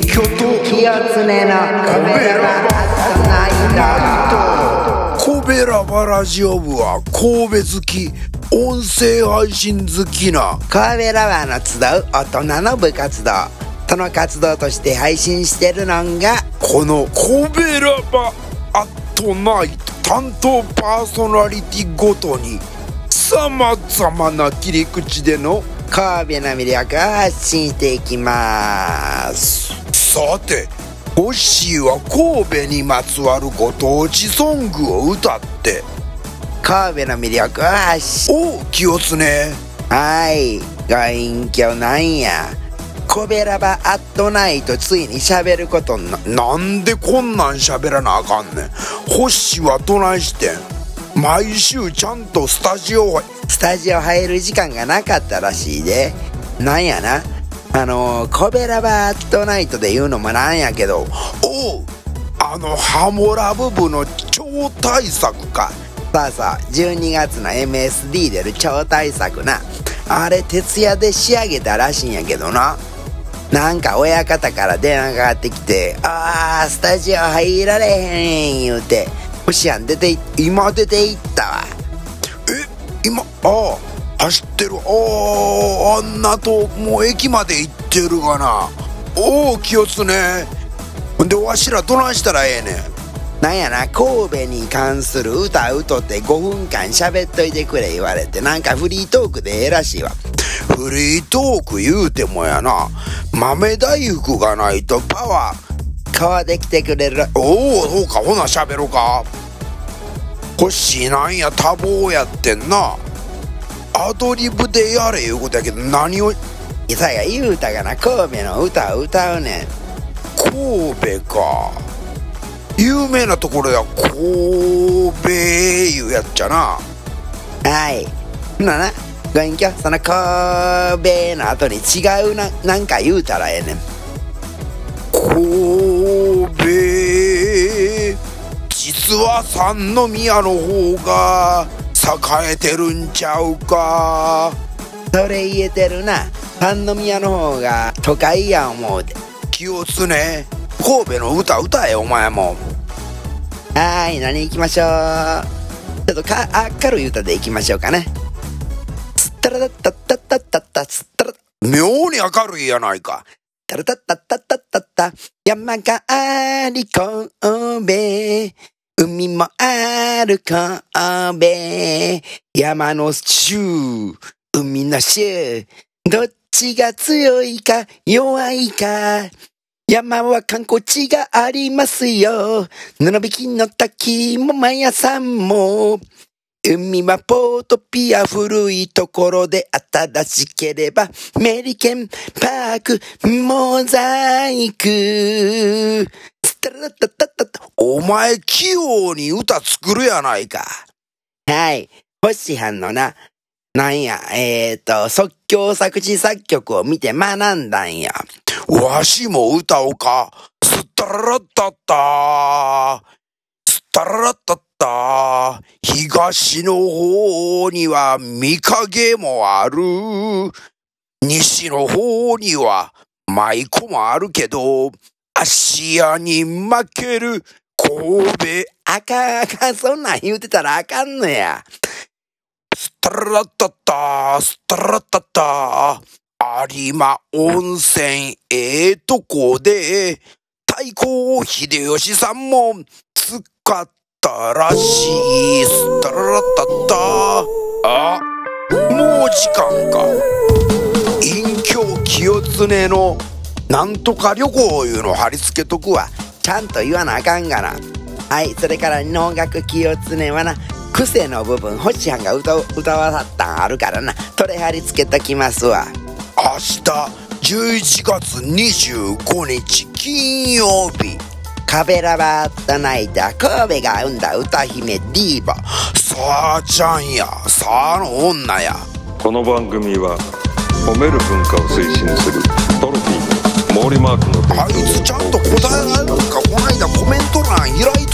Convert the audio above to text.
清常のコベラバナイトコベラバラジオ部は神戸好き音声配信好きな神戸ラバーの集う大人の部活動その活動として配信してるのがこのコベラバアットナイト担当パーソナリティごとにさまざまな切り口での神戸の魅力を発信していきますさてホッシーは神戸にまつわるご当地ソングを歌って。神戸の魅力を発信。お気をつね。はいご隠居なんや。コベラバアットナイトついに喋ることにななんでこんなん喋らなあかんねん。ホッシーはどないしてん。毎週ちゃんとスタジオはスタジオ入る時間がなかったらしいで。なんやなあのコベラバットナイトで言うのもなんやけどおうあのハモラブ部の超大作か。さあさあ12月の MSD 出る超大作な。あれ徹夜で仕上げたらしいんやけどな。なんか親方から電話かかってきて「あースタジオ入られへん」言うて星やん出て今出ていったわ。え今ああ走ってる。あああんなともう駅まで行ってるがな。おお気をつね。ほんでわしらどないしたらええねん。なんやな神戸に関する歌歌って5分間喋っといてくれ言われて。なんかフリートークでええらしいわ。フリートーク言うてもやな。豆大福がないとパワー川で来てくれる。おおそうか。ほな喋ろうか。コッシーなんや多忙やってんなアドリブでやれいうことやけど何をいさや言うたがな神戸の歌を歌うねん。神戸か。有名なところや神戸いうやっちゃな。はい。ほななご隠居その神戸の後に違うななんか言うたらええねん。神戸実は三宮の方が栄えてるんちゃうか。それ言えてるな。三宮の方が都会や思うで気をつね。神戸の歌歌えお前も。はーい何行きましょう。ちょっとか明るい歌で行きましょうかね。スッタラダッタッタッタッタッタスッタラ妙に明るいやないか。タラタッタッタッタッタッタ山があり神戸海もある神戸山の州海の州どっちが強いか弱いか山は観光地がありますよ。布引きの滝もマヤさんも。海はポートピア古いところで新しければメリケンパークモザイク。タタタタお前器用に歌作るやないか。はい。星藩のな、なんや、えーと、即興作詞作曲を見て学んだんや。わしも歌おうか。スッタララッタッタースッタララッタッター東の方には見影もある。西の方には舞妓もあるけど芦屋に負ける神戸あかあか、そんなん言うてたらあかんのや。スタララッタッタスタラッタッタ有馬温泉ええとこで太閤秀吉さんも使ったらしい。スタララッタッタあもう時間か。隠居清常のなんとか旅行いうの貼り付けとくわ。ちゃんと言わなあかんがな。はい、それから能楽清常はな、癖の部分、星藩が歌う歌わさったんあるからな、それ貼り付けときますわ。明日11月25日金曜日カベラバートナイトは神戸が生んだ歌姫ディーバ。さあちゃんやさあの女やこの番組は褒める文化を推進するトロフィーの毛利マークの提あいつちゃんと答えられるかこな